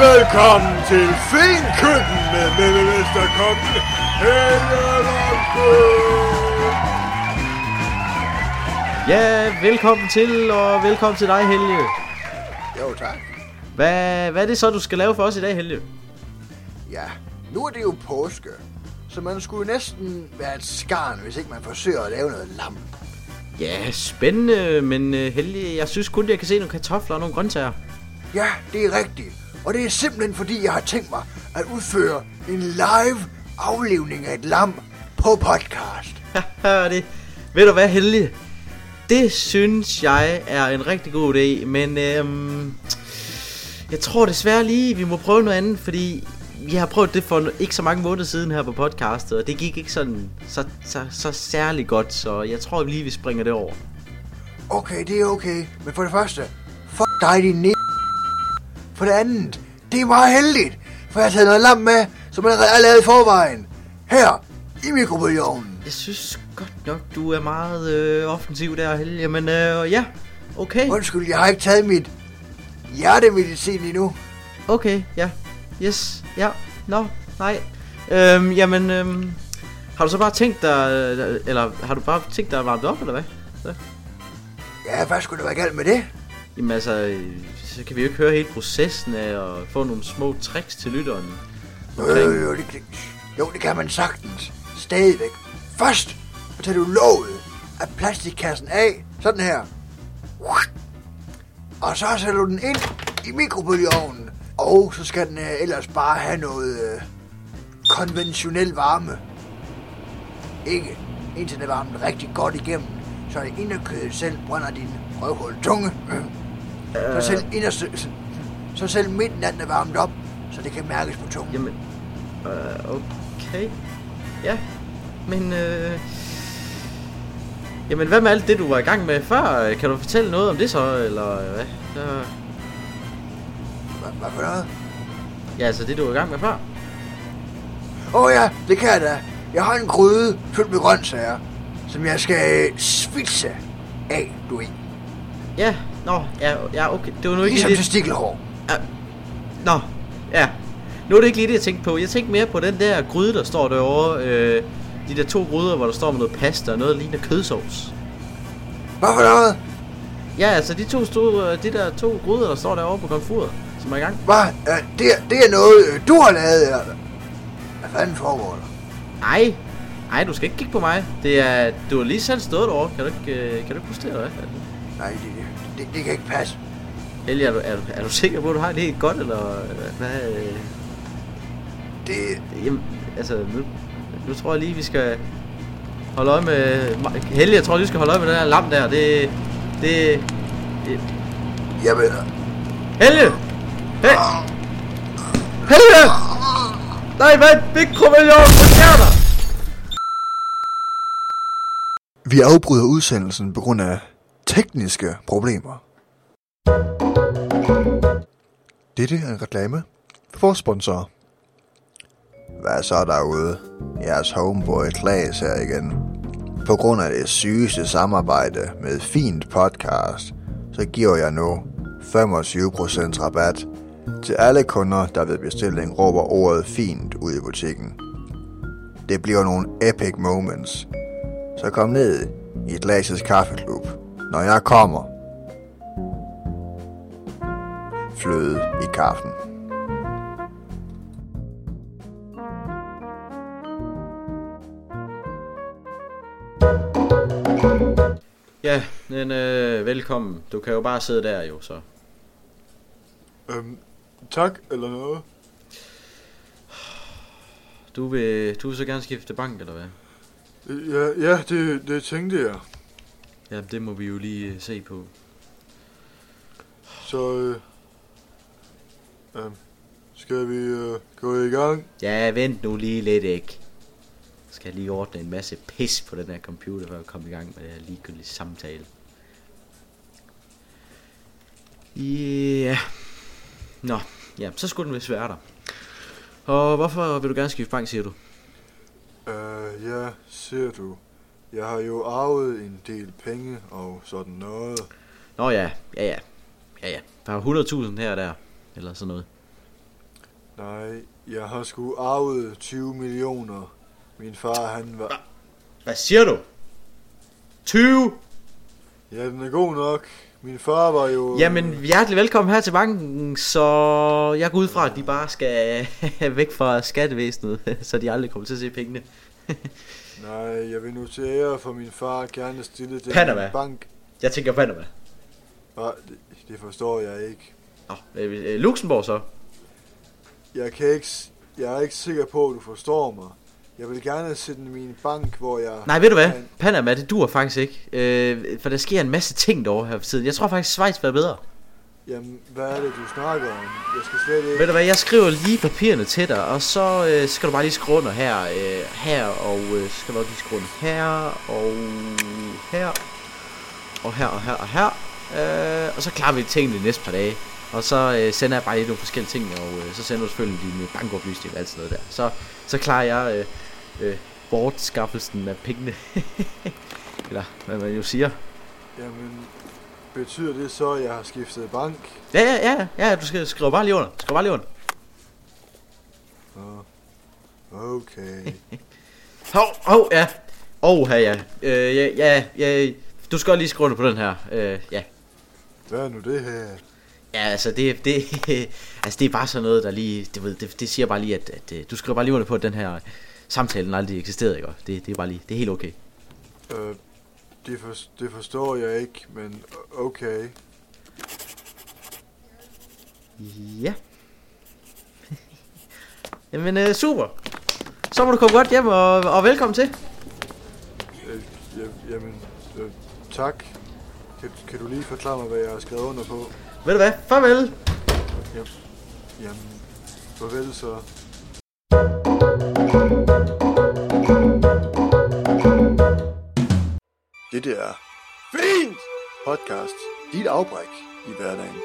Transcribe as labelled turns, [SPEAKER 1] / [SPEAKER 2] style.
[SPEAKER 1] Velkommen til Fin Køkken med Mette Vesterkokken, Helle
[SPEAKER 2] Ja, velkommen til, og velkommen til dig, Helge.
[SPEAKER 3] Jo, tak.
[SPEAKER 2] Hvad, hvad er det så, du skal lave for os i dag, Helge?
[SPEAKER 3] Ja, nu er det jo påske, så man skulle næsten være et skarn, hvis ikke man forsøger at lave noget lam.
[SPEAKER 2] Ja, spændende, men uh, Helge, jeg synes kun, jeg kan se nogle kartofler og nogle grøntsager.
[SPEAKER 3] Ja, det er rigtigt. Og det er simpelthen fordi, jeg har tænkt mig at udføre en live aflevning af et lam på podcast.
[SPEAKER 2] Haha, det, ved du hvad, Helge? Det synes jeg er en rigtig god idé, men øhm, jeg tror desværre lige, vi må prøve noget andet, fordi vi har prøvet det for ikke så mange måneder siden her på podcastet, og det gik ikke sådan så, så, så særlig godt, så jeg tror lige, vi springer det over.
[SPEAKER 3] Okay, det er okay. Men for det første, fuck dig, din næ... For det andet, det er meget heldigt, for jeg har taget noget lam med, som jeg allerede er lavet i forvejen. Her, i mikrobølgeovnen.
[SPEAKER 2] Jeg synes godt nok, du er meget øh, offensiv der, Helge, men øh, ja, okay.
[SPEAKER 3] Undskyld, jeg har ikke taget mit hjertemedicin endnu.
[SPEAKER 2] Okay, ja. Yes, ja. Nå, nej. Øhm, jamen, øhm, har du så bare tænkt dig, øh, eller har du bare tænkt dig at varme det op, eller hvad? Så?
[SPEAKER 3] Ja, hvad skulle det være galt med det?
[SPEAKER 2] Jamen altså, øh, så kan vi jo ikke høre hele processen af at få nogle små tricks til lytteren.
[SPEAKER 3] Jo, jo, jo, det, jo, det kan man sagtens. Stadigvæk. Først, så tager du låget af plastikkassen af, sådan her. Og så sætter du den ind i mikrobølgeovnen. Og så skal den øh, ellers bare have noget øh, konventionel varme. Ikke indtil det varmer rigtig godt igennem, så det inderkødet selv brænder din røvhul tunge. Så selv, inderste, så selv midten af den er varmet op, så det kan mærkes på tungen.
[SPEAKER 2] Jamen, øh, okay. Ja, men øh, Jamen, hvad med alt det, du var i gang med før? Kan du fortælle noget om det så, eller hvad? Så,
[SPEAKER 3] Hvad, for noget?
[SPEAKER 2] ja, altså det, du var i gang med før.
[SPEAKER 3] Åh oh ja, det kan jeg da. Jeg har en gryde fyldt med grøntsager, som jeg skal øh, svitse af, du ved.
[SPEAKER 2] Ja, nå, ja, ja okay. Det var nu ikke
[SPEAKER 3] Ligesom
[SPEAKER 2] lige
[SPEAKER 3] testikelhår.
[SPEAKER 2] Ja. Nå, ja. Nu er det ikke lige det, jeg tænkte på. Jeg tænkte mere på den der gryde, der står derovre. Øh, de der to gryder, hvor der står med noget pasta og noget, der ligner kødsovs.
[SPEAKER 3] Hvad for noget?
[SPEAKER 2] Ja, altså de to store, de der to gryder, der står derovre på komfuret, som er i gang.
[SPEAKER 3] Hvad? Det, er, det er noget, øh, du har lavet, eller hvad? Fanden foregår der?
[SPEAKER 2] Nej, nej, du skal ikke kigge på mig. Det er, du har lige selv stået derovre. Kan du ikke, øh, kan du ikke huske det, eller hvad?
[SPEAKER 3] Nej, det, det, det kan ikke passe.
[SPEAKER 2] Helge, er du, er, du, er du sikker på, at du har det helt godt, eller hvad? øh?
[SPEAKER 3] Det,
[SPEAKER 2] Jamen, altså, nu, nu tror jeg lige, vi skal holde øje med... Helge, jeg tror lige, vi skal holde øje med den her lam der. Det... Det... det
[SPEAKER 3] jeg ved
[SPEAKER 2] Helge! Hey! Helge! Nej, hvad? Mikromillion! Hvad der?
[SPEAKER 3] Vi afbryder udsendelsen på grund af tekniske problemer. Dette er en reklame for vores sponsorer. Hvad så derude? Jeres homeboy Klaas her igen. På grund af det sygeste samarbejde med Fint Podcast, så giver jeg nu 25% rabat til alle kunder, der ved bestilling råber ordet fint ud i butikken. Det bliver nogle epic moments, så kom ned i Glases Kaffeklub, når jeg kommer. Fløde i kaffen.
[SPEAKER 2] Ja, men øh, velkommen. Du kan jo bare sidde der jo, så.
[SPEAKER 1] Øhm, tak eller noget?
[SPEAKER 2] Du vil, du vil så gerne skifte bank, eller hvad?
[SPEAKER 1] Ja, ja det, det tænkte jeg.
[SPEAKER 2] Ja, det må vi jo lige øh, se på.
[SPEAKER 1] Så, øh, øh, skal vi øh, gå i gang?
[SPEAKER 2] Ja, vent nu lige lidt, ikke? Skal jeg lige ordne en masse pis på den her computer, for at komme i gang med det her ligegyldige samtale. Ja. Nå, ja, så skulle den vist være der. Og hvorfor vil du gerne skifte bank, siger du?
[SPEAKER 1] Øh, ja, ser du. Jeg har jo arvet en del penge og sådan noget.
[SPEAKER 2] Nå ja, ja ja. Ja ja. Der er 100.000 her og der. Eller sådan noget.
[SPEAKER 1] Nej, jeg har sgu arvet 20 millioner. Min far, han var...
[SPEAKER 2] Hvad siger du? 20?
[SPEAKER 1] Ja, den er god nok. Min far var jo...
[SPEAKER 2] Jamen, hjertelig velkommen her til banken, så jeg går ud fra, at de bare skal væk fra skattevæsenet, så de aldrig kommer til at se pengene.
[SPEAKER 1] Nej, jeg vil nu til ære for min far gerne stille den
[SPEAKER 2] Panama.
[SPEAKER 1] bank.
[SPEAKER 2] Jeg tænker Panama.
[SPEAKER 1] Nej, det, det forstår jeg ikke.
[SPEAKER 2] Nå, øh, øh, Luxembourg så.
[SPEAKER 1] Jeg kan ikke... Jeg er ikke sikker på, at du forstår mig. Jeg vil gerne i min bank, hvor jeg...
[SPEAKER 2] Nej, ved du hvad?
[SPEAKER 1] kan-
[SPEAKER 2] Panama, det dur faktisk ikke. Øh, for der sker en masse ting derovre her for tiden. Jeg tror faktisk, Schweiz bliver bedre.
[SPEAKER 1] Jamen, hvad er det, du snakker om? Jeg skal slet ikke...
[SPEAKER 2] Ved du hvad, jeg skriver lige papirerne til dig, og så øh, skal du bare lige skrive under her, øh, her, og øh, skal du lige skrive under her, og her, og her, og her, og her. Øh, og så klarer vi tingene de næste par dage. Og så øh, sender jeg bare lige nogle forskellige ting, og øh, så sender du selvfølgelig dine bankoplysninger og alt sådan noget der. Så, så klarer jeg øh, øh, bortskaffelsen af pengene. Eller hvad man jo siger.
[SPEAKER 1] Jamen, betyder det så, at jeg har skiftet bank?
[SPEAKER 2] Ja, ja, ja, ja, du skal skrive bare lige under. Skriv bare lige under.
[SPEAKER 1] Åh, Okay.
[SPEAKER 2] Hov, hov, ja. Åh, her, ja. Øh, ja, ja, ja. Du skal lige skrive under på den her. Øh, ja.
[SPEAKER 1] Hvad er nu det her?
[SPEAKER 2] Ja, altså det, det, altså det er bare sådan noget, der lige, det, ved, det, det siger bare lige, at, at, øh, du skriver bare lige under på, den her samtale den aldrig eksisterede, ikke? Det, det er bare lige, det er helt okay.
[SPEAKER 1] Øh, det, for, det forstår jeg ikke, men okay.
[SPEAKER 2] Ja. Jamen, øh, super. Så må du komme godt hjem, og, og velkommen til.
[SPEAKER 1] Øh, ja, jamen, øh, tak. Kan, kan du lige forklare mig, hvad jeg har skrevet under på?
[SPEAKER 2] Ved du hvad? Farvel.
[SPEAKER 1] Jamen, farvel så. Det er Fint! Podcast. Dit afbræk i hverdagen.